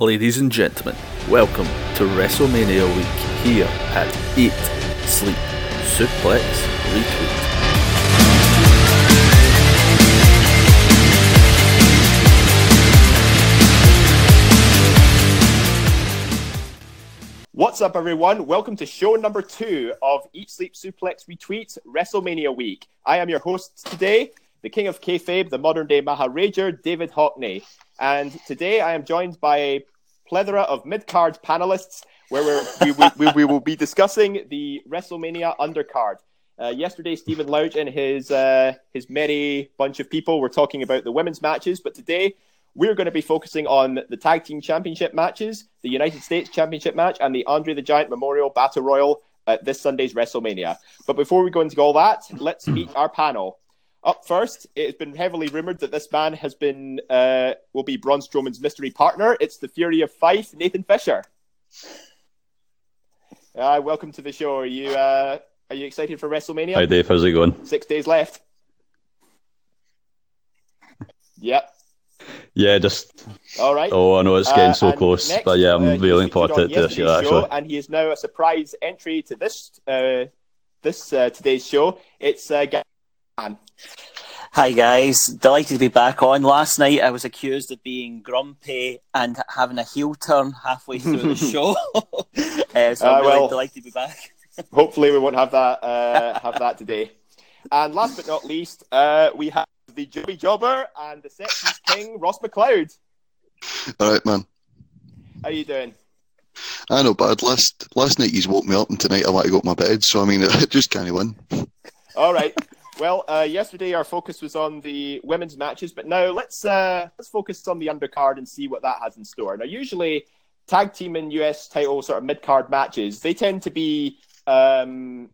Ladies and gentlemen, welcome to WrestleMania week here at Eat, Sleep, Suplex, Retweet. What's up, everyone? Welcome to show number two of Eat, Sleep, Suplex, Retweet WrestleMania week. I am your host today, the king of kayfabe, the modern day Maharaja, David Hockney. And today I am joined by a plethora of mid card panelists where we, we, we, we will be discussing the WrestleMania undercard. Uh, yesterday, Stephen Louch and his, uh, his merry bunch of people were talking about the women's matches, but today we're going to be focusing on the Tag Team Championship matches, the United States Championship match, and the Andre the Giant Memorial Battle Royal at this Sunday's WrestleMania. But before we go into all that, let's meet our panel. Up first, it has been heavily rumored that this man has been uh, will be Braun Strowman's mystery partner. It's the Fury of Fife, Nathan Fisher. Uh, welcome to the show. Are you uh, are you excited for WrestleMania? Hi Dave, how's it going? Six days left. Yep. Yeah, just All right. oh, I know it's getting Uh, so close, next, but yeah, I'm uh, really looking forward to, this year actually. show, and he is now a surprise entry to this uh, this uh, today's show. It's uh, Gavin. Hi guys, delighted to be back on. Last night I was accused of being grumpy and having a heel turn halfway through the show, uh, so Ah, I'm really well. delighted to be back. Hopefully, we won't have that uh, have that today. And last but not least, uh, we have the Joey Jobber and the Sepsis King, Ross McLeod. All right, man. How you doing? I know, bad. Last last night he's woke me up, and tonight I want to go to my bed. So I mean, I just can't win. All right. Well, uh, yesterday our focus was on the women's matches, but now let's uh, let's focus on the undercard and see what that has in store. Now, usually tag team and US title sort of mid card matches, they tend to be um,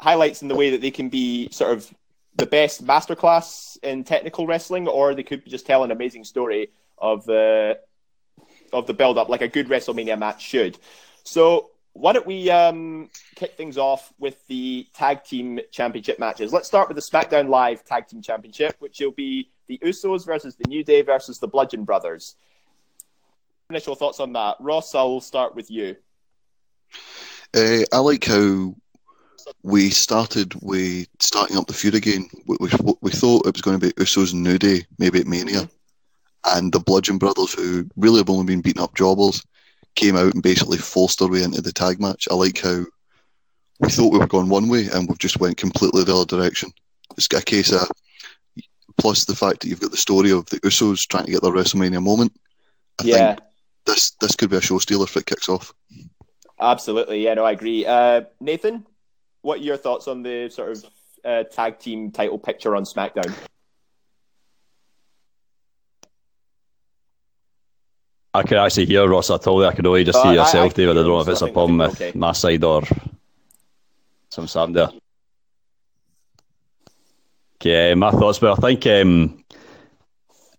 highlights in the way that they can be sort of the best masterclass in technical wrestling, or they could just tell an amazing story of the of the build up, like a good WrestleMania match should. So why don't we um, kick things off with the tag team championship matches? Let's start with the SmackDown Live tag team championship, which will be the Usos versus the New Day versus the Bludgeon Brothers. Initial thoughts on that, Ross? I'll start with you. Uh, I like how we started with starting up the feud again. We, we, we thought it was going to be Usos and New Day, maybe at Mania, and the Bludgeon Brothers, who really have only been beating up jobbers, came out and basically forced their way into the tag match. I like how we thought we were going one way and we've just went completely the other direction. It's a case of plus the fact that you've got the story of the Usos trying to get their WrestleMania moment. I yeah, think this this could be a show stealer if it kicks off. absolutely. Yeah, no, I agree. Uh, Nathan, what are your thoughts on the sort of uh, tag team title picture on SmackDown? I can actually hear Ross. I told you I could only just Uh, see I- I yourself, can David. I don't know if it's a problem with okay. my side or some sound there. Okay, my thoughts, but I think um,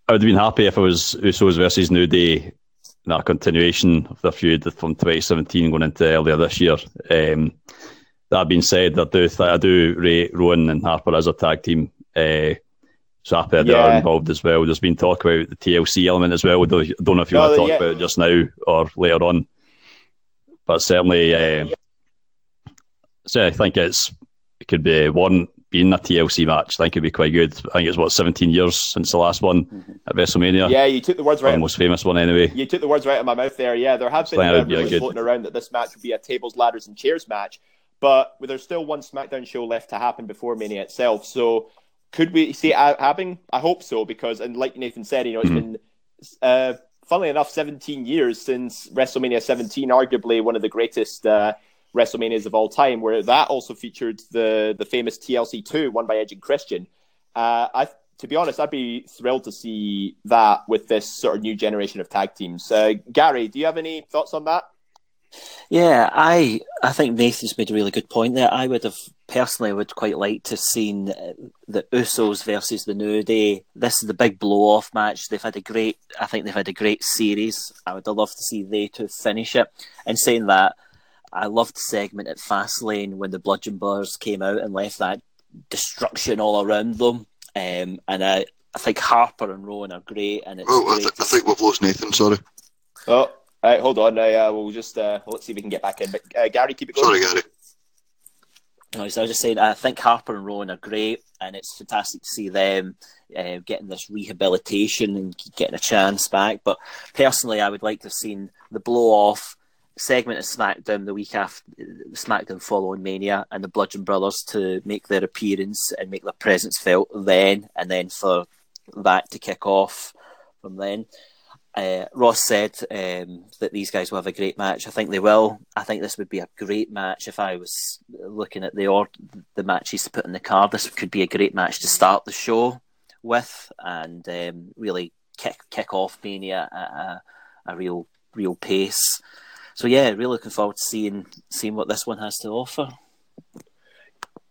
I would have been happy if it was Usos versus New Day, that continuation of the feud from 2017 going into earlier this year. Um, that being said, I do th- I do rate Rowan and Harper as a tag team. Uh, so happy that Yeah. they're involved as well. There's been talk about the TLC element as well. Don't don't know if you No, want to talk yeah. about it just now or later on, but certainly, uh, so I think it's it could be one being a TLC match. I think it'd be quite good. I think it's what 17 years since the last one at WrestleMania, Yeah, you took the words right. the most famous one anyway. You took the words right out of my mouth there. Yeah, there have been be rumors good- floating around that this match would be a tables, ladders, and chairs match, but there's still one SmackDown show left to happen before Mania itself. So, could we see it happening? I hope so, because and like Nathan said, you know, it's Mhm. been, uh, funnily enough, 17 years since WrestleMania 17, arguably one of the greatest uh, WrestleManias of all time, where that also featured the the famous TLC 2 won by Edge and Christian. Uh, I, to be honest, I'd be thrilled to see that with this sort of new generation of tag teams. Uh, Gary, do you have any thoughts on that? Yeah, I I think Nathan's made a really good point there. I would have personally would quite like to have seen uh, the Usos versus the New Day. This is the big blow off match. They've had a great, I think they've had a great series. I would love to see they to finish it. And saying that, I loved the segment at Fastlane when the Bludgeon Brothers came out and left that destruction all around them. Um, and I, I think Harper and Rowan are great, and it's Oh, I, th- I think we've lost Nathan. Sorry. Oh, right, hold on. Uh, we'll just uh, let's see if we can get back in. But uh, Gary, keep it going. Sorry, Gary. No, so I was just saying, I think Harper and Rowan are great, and it's fantastic to see them uh, getting this rehabilitation and getting a chance back. But personally, I would like to have seen the blow off segment of SmackDown the week after SmackDown following Mania and the Bludgeon Brothers to make their appearance and make their presence felt then, and then for that to kick off from then. Uh, Ross said um, that these guys will have a great match. I think they will. I think this would be a great match if I was looking at the or- the matches to put in the card. This could be a great match to start the show with and um, really kick kick off Mania at a, a real real pace. So yeah, really looking forward to seeing seeing what this one has to offer.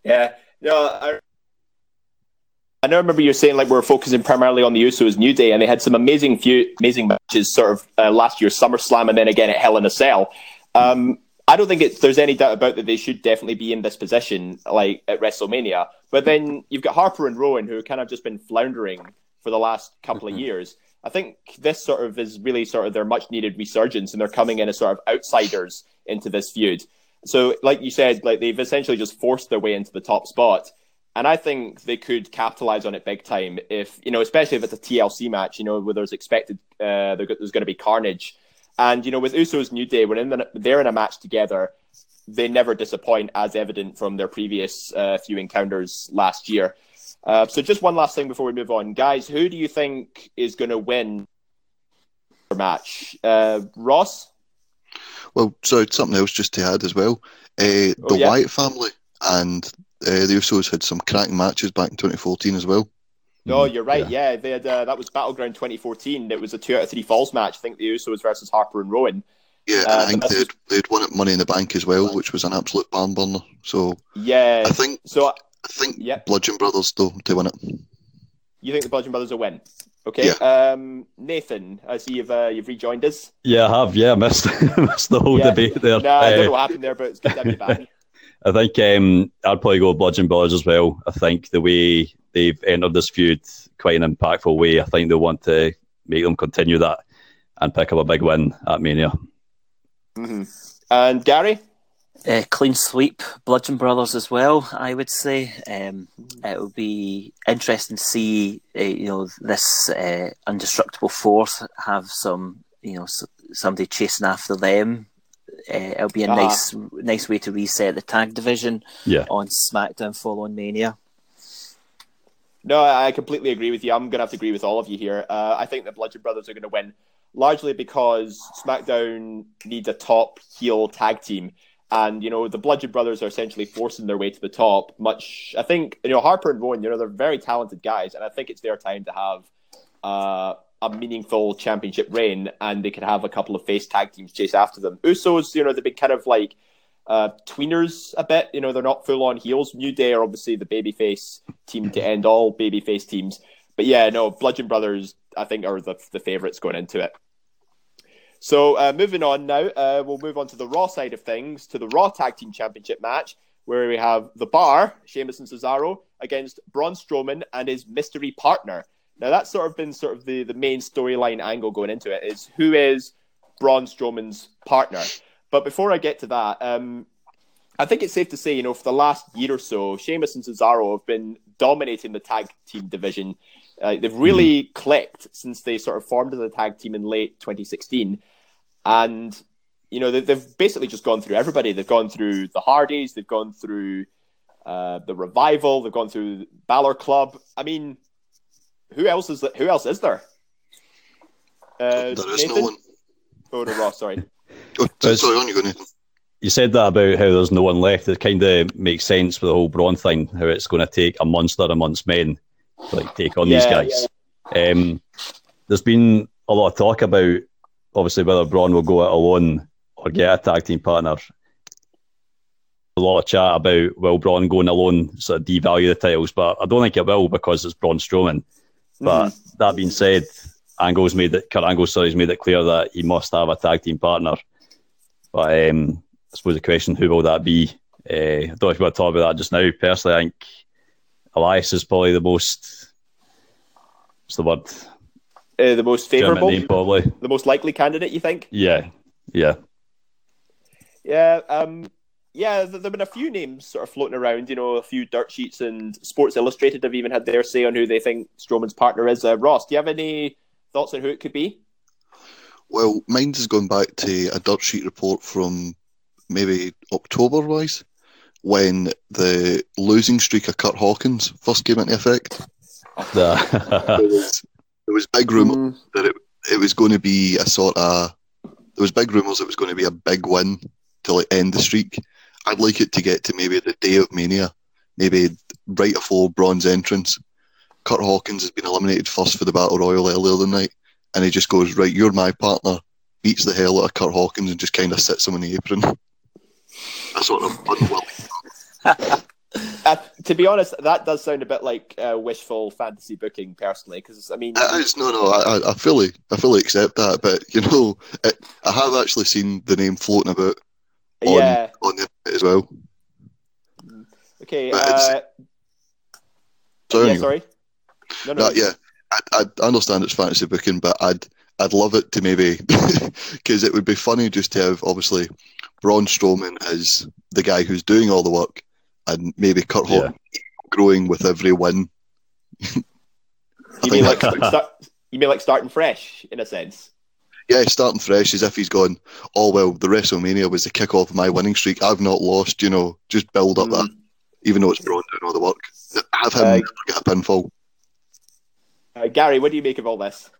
Yeah, no, I, I know. Remember you saying like we are focusing primarily on the Usos New Day, and they had some amazing few amazing matches, sort of uh, last year's SummerSlam, and then again at Hell in a Cell. Um, I don't think there's any doubt about that they should definitely be in this position, like at WrestleMania. But then you've got Harper and Rowan, who have kind of just been floundering for the last couple Mm-hmm. of years. I think this sort of is really sort of their much needed resurgence, and they're coming in as sort of outsiders into this feud. So, like you said, like they've essentially just forced their way into the top spot. And I think they could capitalize on it big time if, you know, especially if it's a TLC match, you know, where there's expected, uh, there's going to be carnage. And, you know, with Usos New Day, when in the, they're in a match together, they never disappoint, as evident from their previous uh, few encounters last year. Uh, so, just one last thing before we move on. Guys, who do you think is going to win the match? Uh, Ross? Well, so something else just to add as well. Uh, Oh, the yeah. Wyatt family and uh, the Usos had some cracking matches back in 2014 as well. No, you're right. Yeah, they had uh, that was Battleground 2014. It was a two out of three falls match. I think the Usos versus Harper and Rowan. Yeah, and Uh, I think they'd, they'd won at Money in the Bank as well, which was an absolute barn burner. So Yeah. I think So I think Yeah. Bludgeon Brothers though to win it. you think the Bludgeon Brothers will win? Okay. Um, Nathan, I see you've uh, you've rejoined us. Yeah, I have. Yeah, I missed, missed the whole Yeah. debate there. Nah, I don't Uh, know what happened there, but it's good to have you back. I think um, I'd probably go with Bludgeon Brothers as well. I think the way they've entered this feud, quite an impactful way. I think they want to make them continue that and pick up a big win at Mania. hmm And Gary, Uh, clean sweep, Bludgeon Brothers as well. I would say um, it will be interesting to see uh, you know this uh, indestructible force have some you know somebody chasing after them. Uh, it'll be a Uh-huh. nice nice way to reset the tag division Yeah. on SmackDown following Mania. no, I I completely agree with you. I'm going to have to agree with all of you here. Uh, I think the Bludgeon Brothers are going to win largely because SmackDown needs a top heel tag team. And, you know, the Bludgeon Brothers are essentially forcing their way to the top. Much, I think, you know, Harper and Rowan, you know, they're very talented guys. And I think it's their time to have uh, a meaningful championship reign and they could have a couple of face tag teams chase after them. Usos, you know, they've been kind of like uh, tweeners a bit. You know, they're not full on heels. New Day are obviously the babyface team to end all babyface teams. But yeah, no, Bludgeon Brothers, I think, are the, the favourites going into it. So uh, moving on now, uh, we'll move on to the Raw side of things, to the Raw Tag Team Championship match, where we have The Bar, Sheamus and Cesaro, against Braun Strowman and his mystery partner. Now that's sort of been sort of the, the main storyline angle going into it is who is Braun Strowman's partner. But before I get to that, um, I think it's safe to say, you know, for the last year or so, Sheamus and Cesaro have been dominating the tag team division. Uh, they've really clicked since they sort of formed as a tag team in late 2016. And, you know, they, they've basically just gone through everybody. They've gone through the Hardys, they've gone through uh, the Revival, they've gone through Balor Club. I mean, who else is there who else is there? Uh, there is Nathan? no one. Oh, no, Ross, sorry. Oh, There's- sorry, on you go, Nathan. You said that about how there's no one left. It kind of makes sense with the whole Braun thing, how it's going to take a monster amongst men to like take on these Yeah, guys. Um, there's been a lot of talk about obviously whether Braun will go out alone or get a tag team partner. A lot of chat about will Braun going alone sort of devalue the titles, but I don't think it will because it's Braun Strowman. But that being said, Angle's made it. Kurt Angle, sorry, has made it clear that he must have a tag team partner. But um, I suppose the question, who will that be? Uh, I don't know if you want to talk about that just now. Personally, I think Elias is probably the most. What's the word? uh, the most favourable, name, probably. the most likely candidate. You think? Yeah, yeah. Yeah, um, yeah. There've been a few names sort of floating around. You know, a few dirt sheets and Sports Illustrated have even had their say on who they think Strowman's partner is. Uh, Ross, do you have any thoughts on who it could be? Well, mine's has gone back to a dirt sheet report from maybe October wise, when the losing streak of Kurt Hawkins first came into effect. There was, there was big rumour that it, it was going to be a sort of there was big rumours it was going to be a big win to like end the streak. I'd like it to get to maybe the day of Mania, maybe right before Braun's entrance. Kurt Hawkins has been eliminated first for the Battle Royal earlier the night, and he just goes, Right, you're my partner, beats the hell out of Kurt Hawkins and just kind of sits him on the apron. a sort of unwilling. Uh, to be honest, that does sound a bit like uh, wishful fantasy booking, personally. Because I mean, is, no, no, I, I- I fully, I fully accept that, but you know, it, I have actually seen the name floating about on, yeah. on the internet as well. Okay. Uh, So yeah. anyway. Sorry. No, no. No, yeah, I, I understand it's fantasy booking, but I'd I'd love it to maybe because it would be funny just to have obviously Braun Strowman as the guy who's doing all the work, and maybe Kurt Yeah. Growing with every win. You mean like start, you mean like starting fresh in a sense? Yeah, starting fresh as if he's gone. Oh well, the WrestleMania was the kick-off of my winning streak. I've not lost. You know, just build up Mm. that, even though it's Braun doing all the work. Have him Uh, get a pinfall. Uh, Gary, what do you make of all this?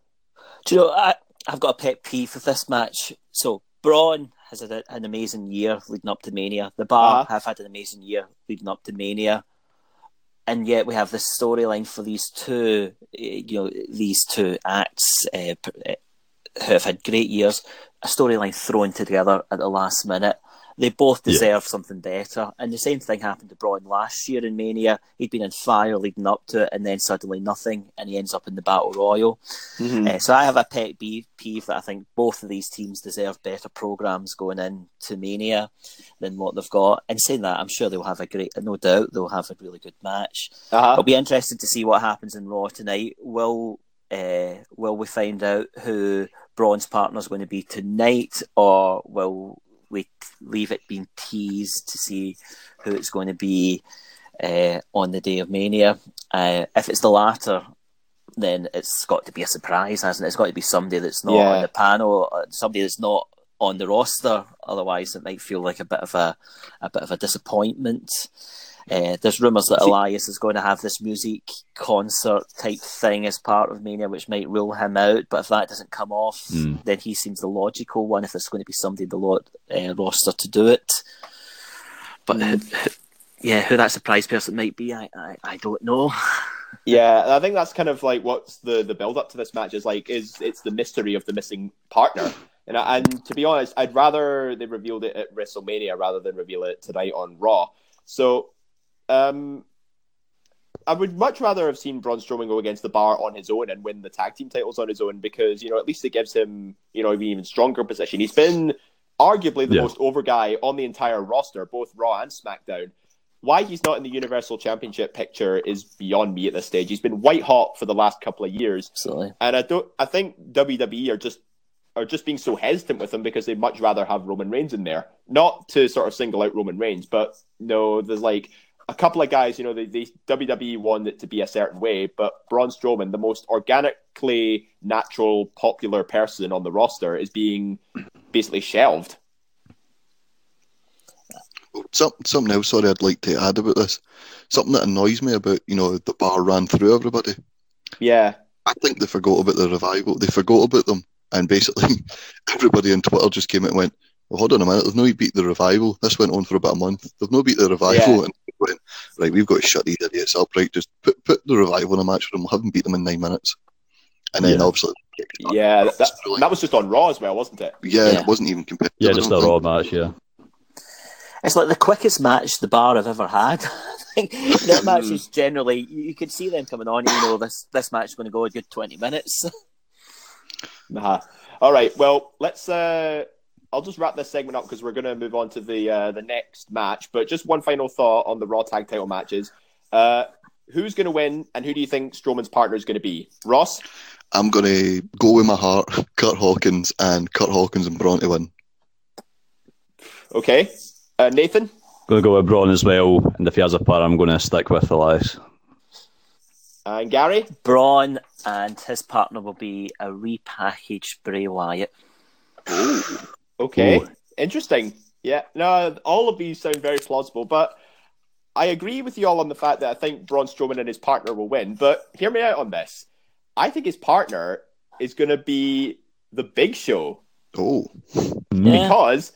Do you know, I, I've got a pet peeve with this match. So, Braun has had a, an amazing year leading up to Mania. The Bar Uh-huh. have had an amazing year leading up to Mania. And yet we have this storyline for these two, eh, you know, these two acts uh, who have had great years. A storyline thrown together at the last minute. They both Yeah. deserve something better. And the same thing happened to Braun last year in Mania. He'd been in fire leading up to it, and then suddenly nothing, and he ends up in the Battle Royal. Uh, so I have a pet peeve that I think both of these teams deserve better programs going into Mania than what they've got. And saying that, I'm sure they'll have a great, no doubt, they'll have a really good match. Uh-huh. It'll be interesting to see what happens in Raw tonight. Will uh, will we find out who Braun's partner is going to be tonight, or will we leave it being teased to see who it's going to be uh, on the day of Mania? Uh, if it's the latter, then it's got to be a surprise, hasn't it? It's got to be somebody that's not Yeah. on the panel, uh, somebody that's not on the roster. Otherwise, it might feel like a bit of a a bit of a disappointment. Uh, there's rumours that Elias is going to have this music concert type thing as part of Mania, which might rule him out. But if that doesn't come off, Hmm. then he seems the logical one. If there's going to be somebody in the lo- uh, roster to do it, but who- yeah, who that surprise person might be, I I, I don't know. Yeah, I think that's kind of like what's the the build up to this match is like is it's the mystery of the missing partner. And and to be honest, I'd rather they revealed it at WrestleMania rather than reveal it tonight on Raw. So, um, I would much rather have seen Braun Strowman go against the Bar on his own and win the tag team titles on his own because you know at least it gives him you know an even stronger position. He's been arguably the Yeah. most over guy on the entire roster, both Raw and SmackDown. Why he's not in the Universal Championship picture is beyond me at this stage. He's been white hot for the last couple of years, Absolutely. and I don't. I think WWE are just are just being so hesitant with him because they'd much rather have Roman Reigns in there. Not to sort of single out Roman Reigns, but no, there's like a couple of guys. You know, they, they WWE wanted it to be a certain way, but Braun Strowman, the most organically natural, popular person on the roster, is being basically shelved. Some, something else, sorry, I'd like to add about this. Something that annoys me about, you know, the bar ran through everybody. Yeah, I think they forgot about the revival. They forgot about them. And basically, everybody on Twitter just came out and went, well, hold on a minute, they've not beat the revival. This went on for about a month. They've not beat the revival. Yeah. And went, right, we've got to shut these idiots up, right? Just put, put the revival in a match for them. We'll have them beat them in nine minutes. And then Yeah. obviously, yeah. That, that, Really? that was just on Raw as well, wasn't it? yeah, Yeah. it wasn't even competitive. Yeah, just don't a raw match. Yeah, It's like the quickest match the bar have ever had. That match is generally you you could see them coming on. You know, this this match is going to go a good twenty minutes. Uh-huh. All right. Well, let's. Uh, I'll just wrap this segment up because we're going to move on to the uh, the next match. But just one final thought on the Raw Tag Title matches. Uh, who's going to win, and who do you think Strowman's partner is going to be? Ross. I'm going to go with my heart, Kurt Hawkins, and Kurt Hawkins and Braun to win. Okay. Uh, Nathan? Going to go with Braun as well, and if he has a partner, I'm going to stick with Elias. And Gary? Braun and his partner will be a repackaged Bray Wyatt. Okay. Ooh. Interesting. Yeah. No, all of these sound very plausible, but I agree with you all on the fact that I think Braun Strowman and his partner will win. But hear me out on this. I think his partner is going to be the Big Show Oh, Yeah. because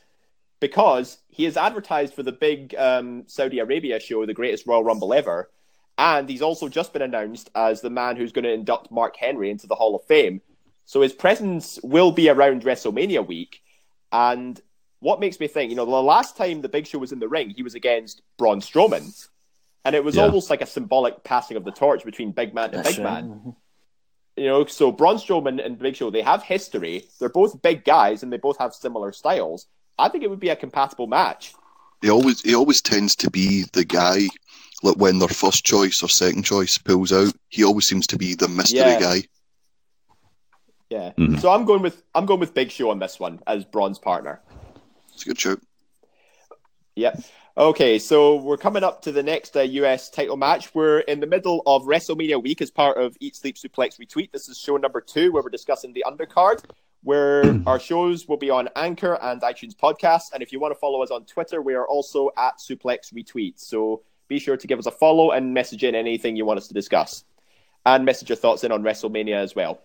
because he is advertised for the big um, Saudi Arabia show, the greatest Royal Rumble ever, and he's also just been announced as the man who's going to induct Mark Henry into the Hall of Fame. So his presence will be around WrestleMania week, and what makes me think, you know, the last time the Big Show was in the ring, he was against Braun Strowman, and it was Yeah. almost like a symbolic passing of the torch between Big Man and That's Big right. Man. You know, so Braun Strowman and Big Show, they have history. They're both big guys and they both have similar styles. I think it would be a compatible match. he always he always tends to be the guy. Like when their first choice or second choice pulls out, he always seems to be the mystery Yeah. guy. Yeah. Mhm. So I'm going with I'm going with Big Show on this one as Braun's partner. It's a good show. Yep. Okay, so we're coming up to the next uh, US title match. We're in the middle of WrestleMania week as part of Eat Sleep Suplex Retweet. This is show number two where we're discussing the undercard, where our shows will be on Anchor and iTunes podcasts. And if you want to follow us on Twitter, we are also at Suplex Retweet. So be sure to give us a follow and message in anything you want us to discuss. And message your thoughts in on WrestleMania as well.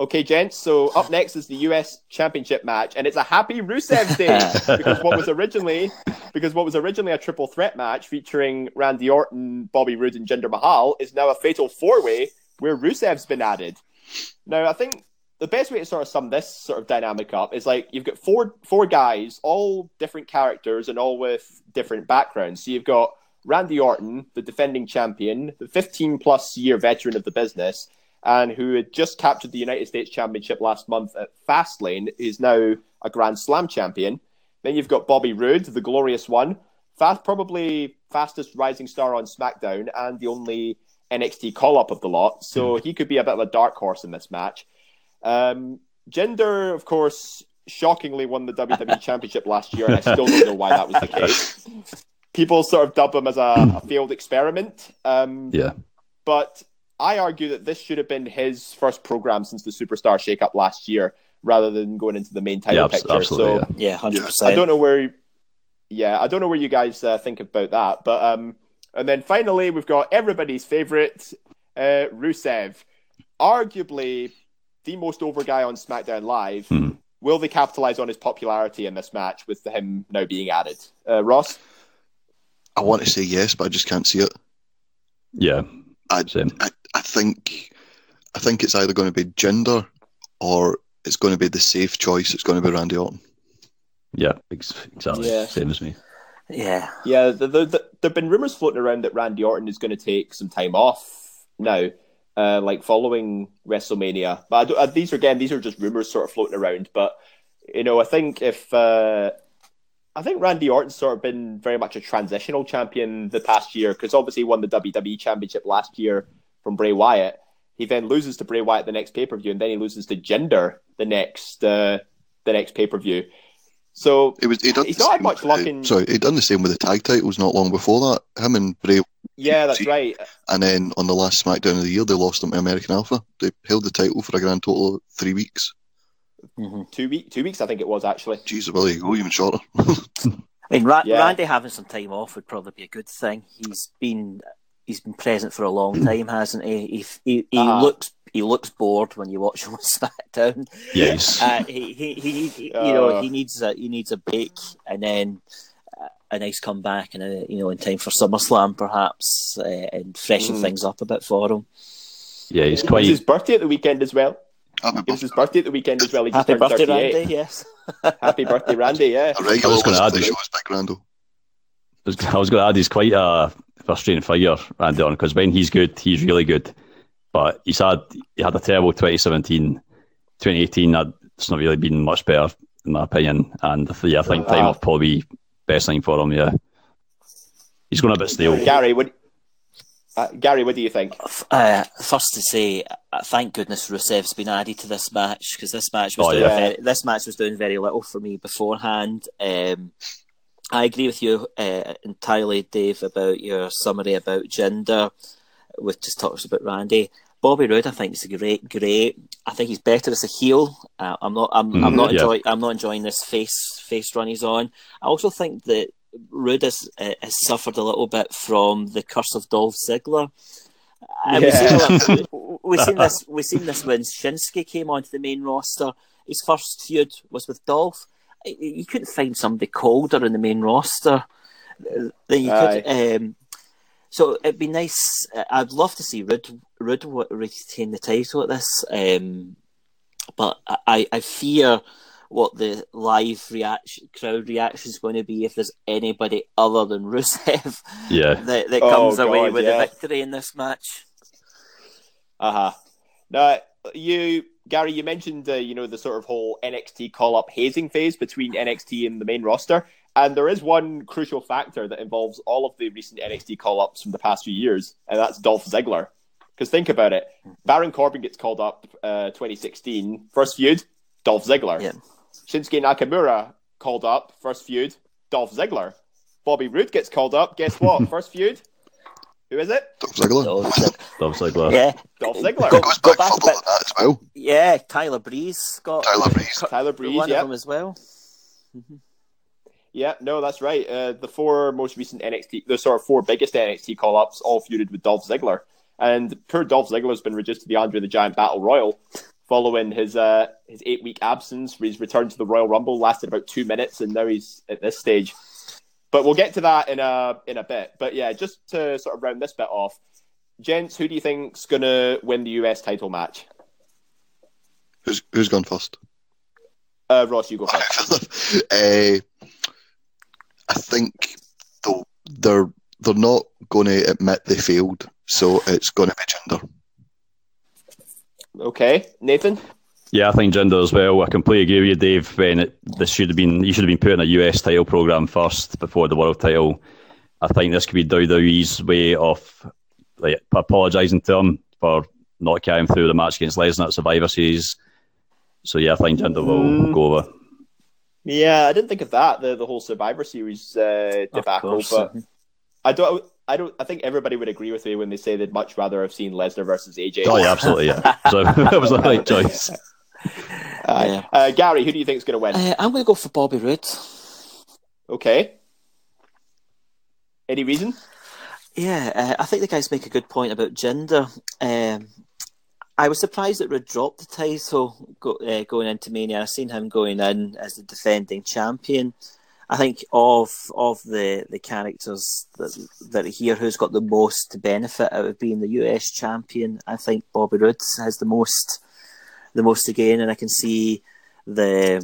Okay, gents. So up next is the US Championship match, and it's a happy Rusev Day because what was originally because what was originally a triple threat match featuring Randy Orton, Bobby Roode, and Jinder Mahal is now a fatal four way where Rusev's been added. Now, I think the best way to sort of sum this sort of dynamic up is like you've got four four guys, all different characters and all with different backgrounds. So you've got Randy Orton, the defending champion, the 15 plus year veteran of the business, and who had just captured the United States Championship last month at Fastlane, is now a Grand Slam champion. Then you've got Bobby Roode, the glorious one, fast, probably fastest rising star on SmackDown and the only NXT call up of the lot. So he could be a bit of a dark horse in this match. Um, Jinder, of course, shockingly won the WWE Championship last year, and I still don't know why that was the case. People sort of dub him as a, a failed experiment. Um, Yeah. but I argue that this should have been his first program since the Superstar shakeup last year, rather than going into the main title Yeah, picture. absolutely. so yeah. Yeah, hundred I percent. don't know where. Yeah, I don't know where you guys uh, think about that, but um, and then finally we've got everybody's favorite, uh, Rusev, arguably the most over guy on SmackDown Live. Hmm. Will they capitalize on his popularity in this match with him now being added? Uh, Ross, I want to say yes, but I just can't see it. Yeah. I, Same. I, I think I think it's either going to be Jinder or it's going to be the safe choice. It's going to be Randy Orton. Yeah. Exactly. Yeah. Same as me. Yeah, yeah, the, the, the, there have been rumors floating around that Randy Orton is going to take some time off now, uh, like following WrestleMania. But I don't, uh, these are again, these are just rumors sort of floating around. But you know, I think if uh, I think Randy Orton's sort of been very much a transitional champion the past year because obviously he won the WWE Championship last year from Bray Wyatt. He then loses to Bray Wyatt the next pay per view, and then he loses to Jinder the next uh, the next pay per view. So It was he done He's the not had much with luck in- Sorry, he done the same with the tag titles not long before that. Him and Bray, yeah, that's right. and then on the last SmackDown of the year, they lost them to American Alpha. They held the title for a grand total of three weeks. hmm two week two weeks I think it was actually. Jeez, well, there you go, even shorter. I mean, Ra- Yeah. Randy having some time off would probably be a good thing. He's been he's been present for a long time, hasn't he? He he, he Uh-huh. looks he looks bored when you watch him on SmackDown. Yes, Uh, he, he, he, he you Uh. know he needs a he needs a break and then uh, a nice comeback and a, you know in time for SummerSlam perhaps uh, and freshen Mm. things up a bit for him. yeah. He's It was quite. his birthday at the weekend as well. Happy It was his birthday. birthday at the weekend as well. He just Happy birthday, 38. Randy! Yes. Happy birthday, Randy! Yeah. A regular I was gonna add to the it. show is Big Rando. I was, going to add he's quite a frustrating figure, Randy Orton, because when he's good, he's really good. But he's had he had a terrible 2017, 2018. that- It's not really been much better in my opinion. And yeah, I think time off probably best thing for him. Yeah, he's going a bit stale. Gary, what Uh, Gary, what do you think? Uh, first to say, uh, thank goodness Rusev's been added to this match because this match was Oh, doing yeah. very, this match was doing very little for me beforehand. Um, I agree with you uh, entirely, Dave, about your summary about Jinder, which just talks about Randy. Bobby Roode, I think, is a great, great. I think he's better as a heel. Uh, I'm not. I'm, I'm Mhm, not yeah. enjoying. I'm not enjoying this face face run he's on. I also think that Roode has, uh, has suffered a little bit from the curse of Dolph Ziggler. And we've, seen, we've seen this. We've seen this when Shinsuke came onto the main roster. His first feud was with Dolph. Y- You couldn't find somebody colder in the main roster than you could. Um, so it'd be nice. I'd love to see Roode, Roode retain the title at this, um, but I, I fear what the live reaction, crowd reaction is going to be if there's anybody other than Rusev Yeah. that, that Oh, comes away God, with yeah. a victory in this match. Uh huh. Now, you, Gary, you mentioned uh, you know the sort of whole NXT call up hazing phase between NXT and the main roster, and there is one crucial factor that involves all of the recent NXT call ups from the past few years, and that's Dolph Ziggler. Because think about it, Baron Corbin gets called up uh, 2016, first feud, Dolph Ziggler. Yeah. Shinsuke Nakamura called up, first feud, Dolph Ziggler. Bobby Roode gets called up, guess what? first feud, who is it? Dolph Ziggler. Dolph Zig- Dolph Ziggler. yeah, Dolph Ziggler. Go- Goes go back back a bit. that as well. yeah. Tyler Breeze got Tyler Breeze. Tyler Breeze, one yeah. of them as well. Yeah, no, that's right. Uh, the four most recent NXT, the sort of four biggest NXT call ups, all feuded with Dolph Ziggler. And poor Dolph Ziggler has been reduced to the Andre the Giant Battle Royal following his uh, his eight week absence. His return to the Royal Rumble lasted about two minutes, and now he's at this stage. But we'll get to that in a in a bit. But yeah, just to sort of round this bit off, gents, who do you think's gonna win the US title match? Who's who's gone first? Uh, Ross, you go first. uh, I think they'll, they're they're not going to admit they failed, so it's going to be Jinder. Okay, Nathan. Yeah, I think Jinder as well. I completely agree with you, Dave. Ben, it, this should have been you should have been putting a US title program first before the world title. I think this could be WWE's way of like apologising to him for not carrying through the match against Lesnar at Survivor Series. So yeah, I think Jinder will Mm. go over. Yeah, I didn't think of that the the whole Survivor Series uh, Of debacle, course. but I don't. I don't. I think everybody would agree with me when they say they'd much rather have seen Lesnar versus AJ. Oh yeah, absolutely. Yeah, so it was the right choice. Yeah. Uh, Gary, who do you think is going to win? Uh, I'm going to go for Bobby Roode. Okay. Any reason? Yeah, uh, I think the guys make a good point about Jinder. Um, I was surprised that Roode dropped the title go, uh, going into Mania. I've seen him going in as the defending champion. I think of of the, the characters that that are here, who's got the most to benefit out of being the US champion? I think Bobby Roode has the most the most to gain, and I can see the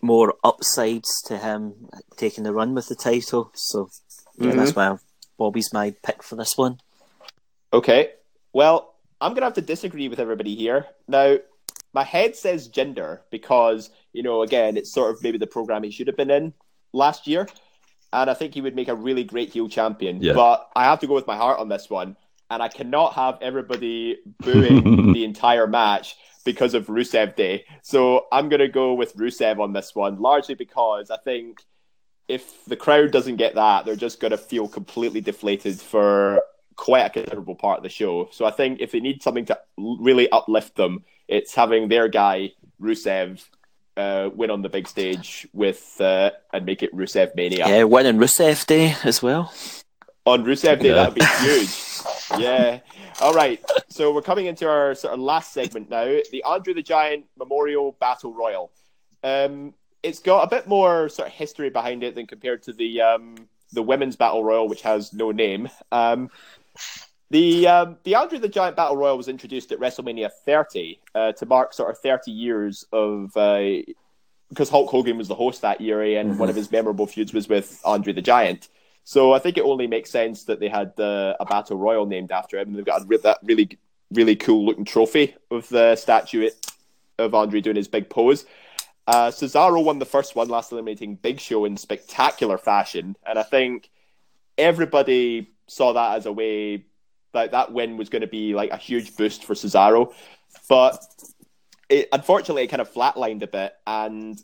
more upsides to him taking the run with the title. So yeah, Mhm. that's why Bobby's my pick for this one. Okay. Well, I'm going to have to disagree with everybody here. Now, my head says Jinder because, you know, again, it's sort of maybe the program he should have been in last year. And I think he would make a really great heel champion. Yeah. But I have to go with my heart on this one. And I cannot have everybody booing the entire match because of Rusev Day. So I'm going to go with Rusev on this one, largely because I think if the crowd doesn't get that, they're just going to feel completely deflated for quite a considerable part of the show. So I think if they need something to really uplift them, it's having their guy Rusev uh, win on the big stage with uh, and make it Rusev Mania Yeah, winning Rusev Day as well. On Rusev Day. Yeah. That would be huge. yeah. All right. So we're coming into our sort of last segment now. The Andre the Giant Memorial Battle Royal. Um, it's got a bit more sort of history behind it than compared to the um, the women's Battle Royal, which has no name. Um, the um, the Andre the Giant Battle Royal was introduced at WrestleMania 30 uh, to mark sort of 30 years of uh, because Hulk Hogan was the host that year, and one of his memorable feuds was with Andre the Giant. So I think it only makes sense that they had uh, a battle royal named after him. And they've got that really, really cool looking trophy of the statue of Andre doing his big pose. Uh, Cesaro won the first one, last eliminating Big Show in spectacular fashion, and I think everybody saw that as a way that that win was going to be like a huge boost for Cesaro, but it, unfortunately it kind of flatlined a bit, and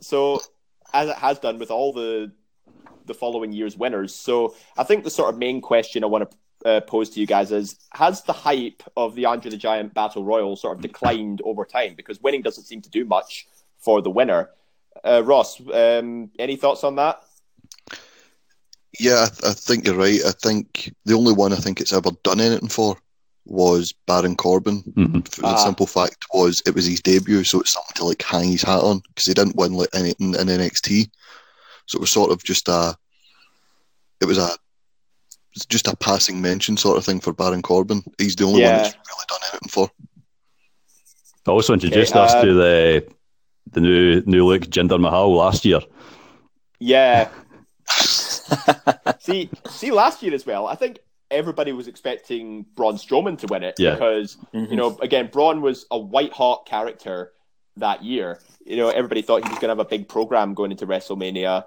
so as it has done with all the the following year's winners. So I think the sort of main question I want to uh, pose to you guys is: Has the hype of the Andre the Giant Battle Royal sort of declined over time because winning doesn't seem to do much for the winner? Uh, Ross, um, any thoughts on that? Yeah, I, th- I think you're right. I think the only one I think it's ever done anything for was Baron Corbin. Mhm. For the Ah. simple fact was it was his debut, so it's something to like hang his hat on because he didn't win like anything in NXT. So it was sort of just a, it was a, just a passing mention sort of thing for Baron Corbin. He's the only Yeah. one that's really done anything for. I also introduced Okay, us uh, to the the new new look Jinder Mahal last year. Yeah. see, see, last year as well, I think everybody was expecting Braun Strowman to win it Yeah. because Mhm. you know, again, Braun was a white hot character that year. You know, everybody thought he was going to have a big program going into WrestleMania.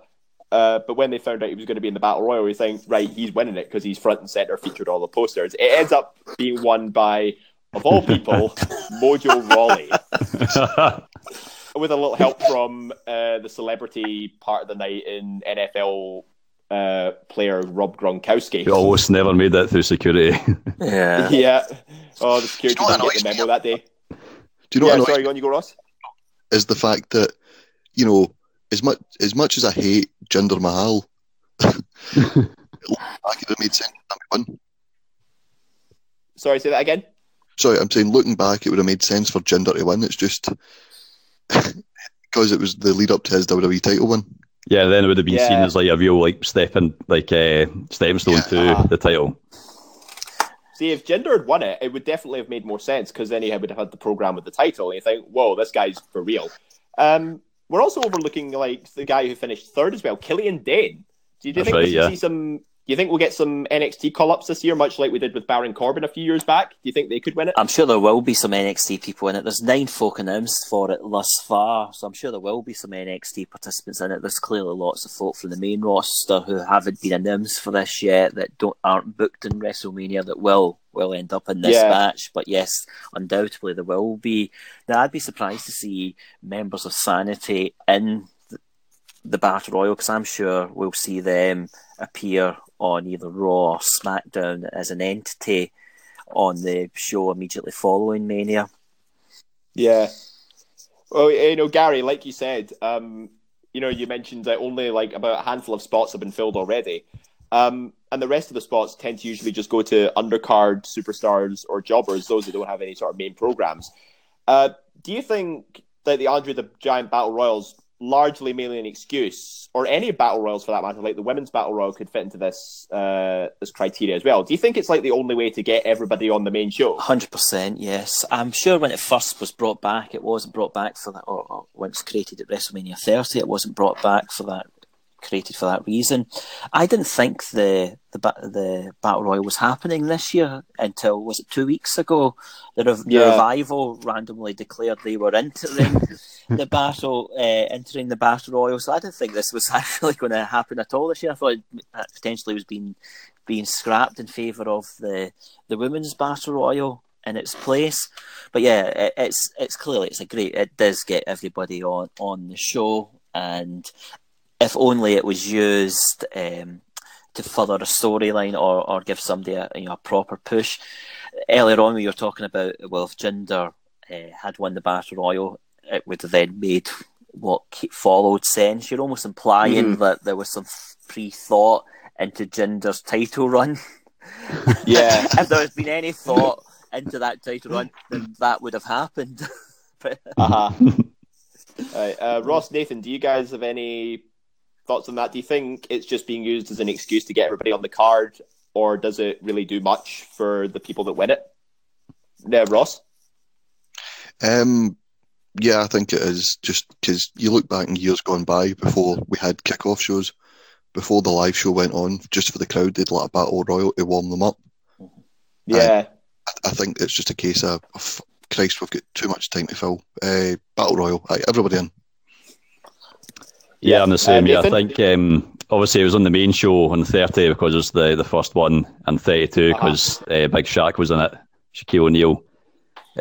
Uh, but when they found out he was going to be in the Battle Royal, we think, right, he's winning it because he's front and center, featured all the posters. It ends up being won by, of all people, Mojo Rawley, with a little help from uh, the celebrity part of the night in NFL uh, player Rob Gronkowski. We almost never made that through security. Yeah. Yeah. Oh, the security You know didn't get the memo that day. Do you know yeah, what annoys sorry, go on, you go, Ross. is the fact that you know as much as much as I hate Jinder Mahal, I could have made sense. if. Sorry, say that again. Sorry, I'm saying looking back, it would have made sense for Jinder to win. It's just because it was the lead up to his WWE title win. yeah, then it would have been seen as like a real like stepping like uh, stepping stone Yeah. to the title. See, if Jinder had won it, it would definitely have made more sense because then he would have had the program with the title, and you think, "Whoa, this guy's for real." Um, we're also overlooking like the guy who finished third as well, Killian Dain. Do you, do you think right, we should yeah. see some? Do you think we'll get some NXT call ups this year, much like we did with Baron Corbin a few years back? Do you think they could win it? I'm sure there will be some NXT people in it. There's nine folk announced for it thus far, so I'm sure there will be some NXT participants in it. There's clearly lots of folk from the main roster who haven't been announced for this yet that don't aren't booked in WrestleMania that will will end up in this Yeah. match. But yes, undoubtedly there will be. Now I'd be surprised to see members of Sanity in the, Battle Royal because I'm sure we'll see them appear on either Raw or SmackDown as an entity on the show immediately following Mania. Yeah. Well, you know, Gary, like you said, um, you know, you mentioned that only like about a handful of spots have been filled already. Um, and the rest of the spots tend to usually just go to undercard superstars or jobbers, those that don't have any sort of main programs. Uh, do you think that the Andre the Giant Battle Royals largely mainly an excuse, or any battle royals for that matter, like the women's battle royal could fit into this uh, this criteria as well? Do you think it's like the only way to get everybody on the main show? Hundred percent, yes. I'm sure when it first was brought back, it wasn't brought back for that, or, or when created at WrestleMania 30, it wasn't brought back for that, created for that reason. I didn't think the the the battle royal was happening this year until was it two weeks ago? The, rev- the revival randomly declared they were entering the battle, uh, entering the battle royal. So I didn't think this was actually going to happen at all this year. I thought it uh, potentially was being being scrapped in favour of the the women's battle royal in its place. But yeah, it, it's it's clearly it's a great. It does get everybody on on the show, and if only it was used um, to further a storyline or, or give somebody a, you know, a proper push. Earlier on, we were talking about well, if Jinder uh, had won the battle royal, it would have then made what followed sense. You're almost implying Mhm. that there was some pre thought into Jinder's title run. Yeah. if there has been any thought into that title run, then that would have happened. But- Uh-huh. Right, uh, Ross, Nathan, do you guys have any thoughts on that? Do you think it's just being used as an excuse to get everybody on the card, or does it really do much for the people that win it? Yeah, Ross. Um, yeah, I think it is just because you look back in years gone by before we had kick-off shows, before the live show went on, just for the crowd, they'd let a battle royal to warm them up. Yeah, I, I think it's just a case of, of Christ, we've got too much time to fill. Uh, battle royal, aye, everybody in. Yeah, I'm the same. Uh, yeah, I think um, obviously it was on the main show on 30 because it was the, the first one, and 32 because uh-huh. uh, Big Shaq was in it, Shaquille O'Neal.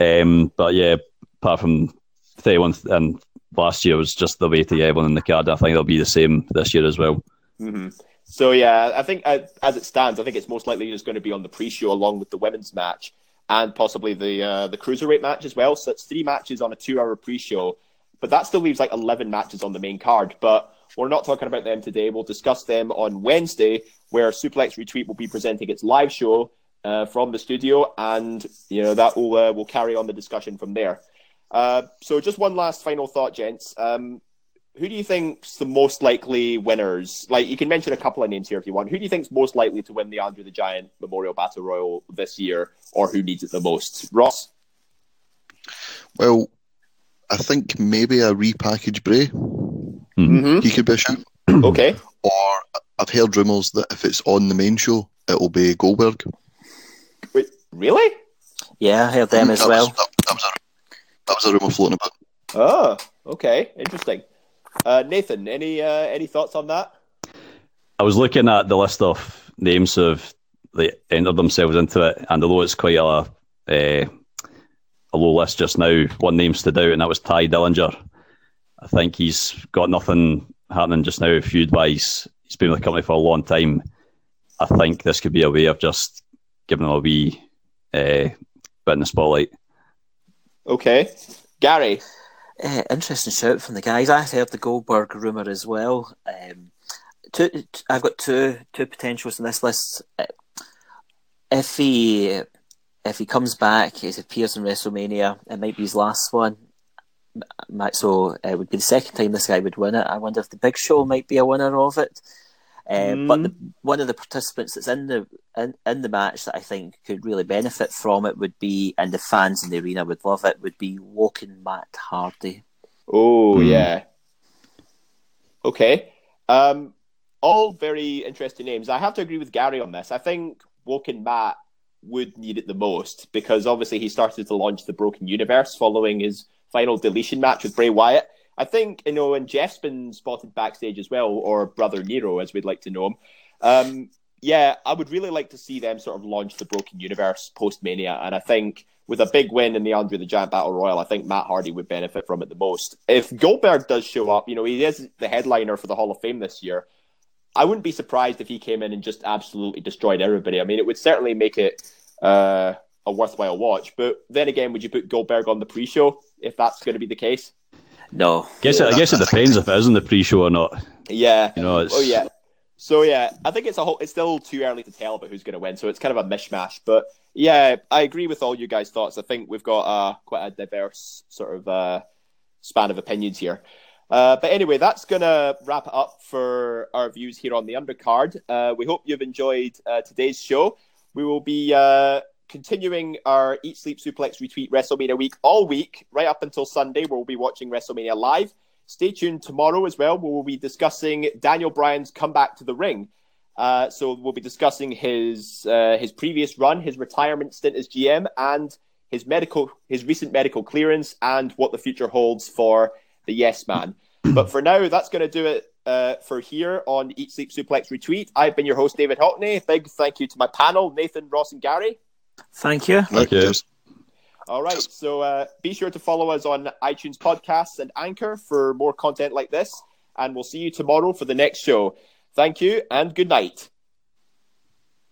Um, but yeah, apart from 31 and last year was just the way to everyone in the card. I think it'll be the same this year as well. Mm-hmm. So yeah, I think uh, as it stands, I think it's most likely just going to be on the pre-show along with the women's match and possibly the uh, the cruiserweight match as well. So it's three matches on a two-hour pre-show, but that still leaves like eleven matches on the main card. But we're not talking about them today. We'll discuss them on Wednesday, where Suplex Retweet will be presenting its live show uh, from the studio, and you know that will uh, will carry on the discussion from there. Uh, so just one last final thought, gents. Um, who do you think's the most likely winners? Like you can mention a couple of names here if you want. Who do you think's most likely to win the Andre the Giant Memorial Battle Royal this year, or who needs it the most? Ross. Well, I think maybe a repackaged Bray. Mm-hmm. He could be a shout. okay. Or I've heard rumours that if it's on the main show, it'll be Goldberg. Wait, really? Yeah, I heard them as that well. Was, that, that, was a, that was a rumour floating about. Oh, okay, interesting. Uh, Nathan, any uh, any thoughts on that? I was looking at the list of names of they entered themselves into it, and although it's quite a uh, a low list just now, one name stood out, and that was Tye Dillinger. I think he's got nothing happening just now feud wise. He's been with the company for a long time. I think this could be a way of just giving him a wee uh, bit in the spotlight. Okay, Gary. Uh, interesting shout from the guys. I heard the Goldberg rumor as well. Um, two, I've got two two potentials in this list. Uh, if he if he comes back, it appears in WrestleMania, it might be his last one. So it would be the second time this guy would win it. I wonder if the Big Show might be a winner of it. Uh, mm. But the, one of the participants that's in the in, in the match that I think could really benefit from it would be, and the fans in the arena would love it, would be Woken Matt Hardy. Oh mm. yeah. Okay. Um, all very interesting names. I have to agree with Gary on this. I think Woken Matt would need it the most because obviously he started to launch the Broken Universe following his final deletion match with Bray Wyatt. I think you know, and Jeff's been spotted backstage as well, or Brother Nero, as we'd like to know him. Um, yeah, I would really like to see them sort of launch the Broken Universe post Mania, and I think with a big win in the Andre the Giant Battle Royal, I think Matt Hardy would benefit from it the most. If Goldberg does show up, you know, he is the headliner for the Hall of Fame this year. I wouldn't be surprised if he came in and just absolutely destroyed everybody. I mean, it would certainly make it uh, a worthwhile watch. But then again, would you put Goldberg on the pre-show if that's going to be the case? No. I guess it, I guess it depends if it is in the pre-show or not. Yeah. You know. It's... Oh yeah. So yeah, I think it's a whole. It's still too early to tell about who's going to win. So it's kind of a mishmash. But yeah, I agree with all you guys' thoughts. I think we've got uh, quite a diverse sort of uh, span of opinions here. Uh, but anyway, that's going to wrap it up for our views here on the undercard. Uh, we hope you've enjoyed uh, today's show. We will be uh, continuing our Eat Sleep Suplex Retweet WrestleMania week all week, right up until Sunday, where we'll be watching WrestleMania live. Stay tuned tomorrow as well, where we'll be discussing Daniel Bryan's comeback to the ring. Uh, so we'll be discussing his uh, his previous run, his retirement stint as GM, and his medical his recent medical clearance, and what the future holds for the Yes Man. but for now, that's going to do it uh, for here on Eat Sleep Suplex Retweet. I've been your host, David Hockney. Big thank you to my panel, Nathan, Ross, and Gary. Thank you. Thank you. All right. So uh, be sure to follow us on iTunes Podcasts and Anchor for more content like this. And we'll see you tomorrow for the next show. Thank you and good night.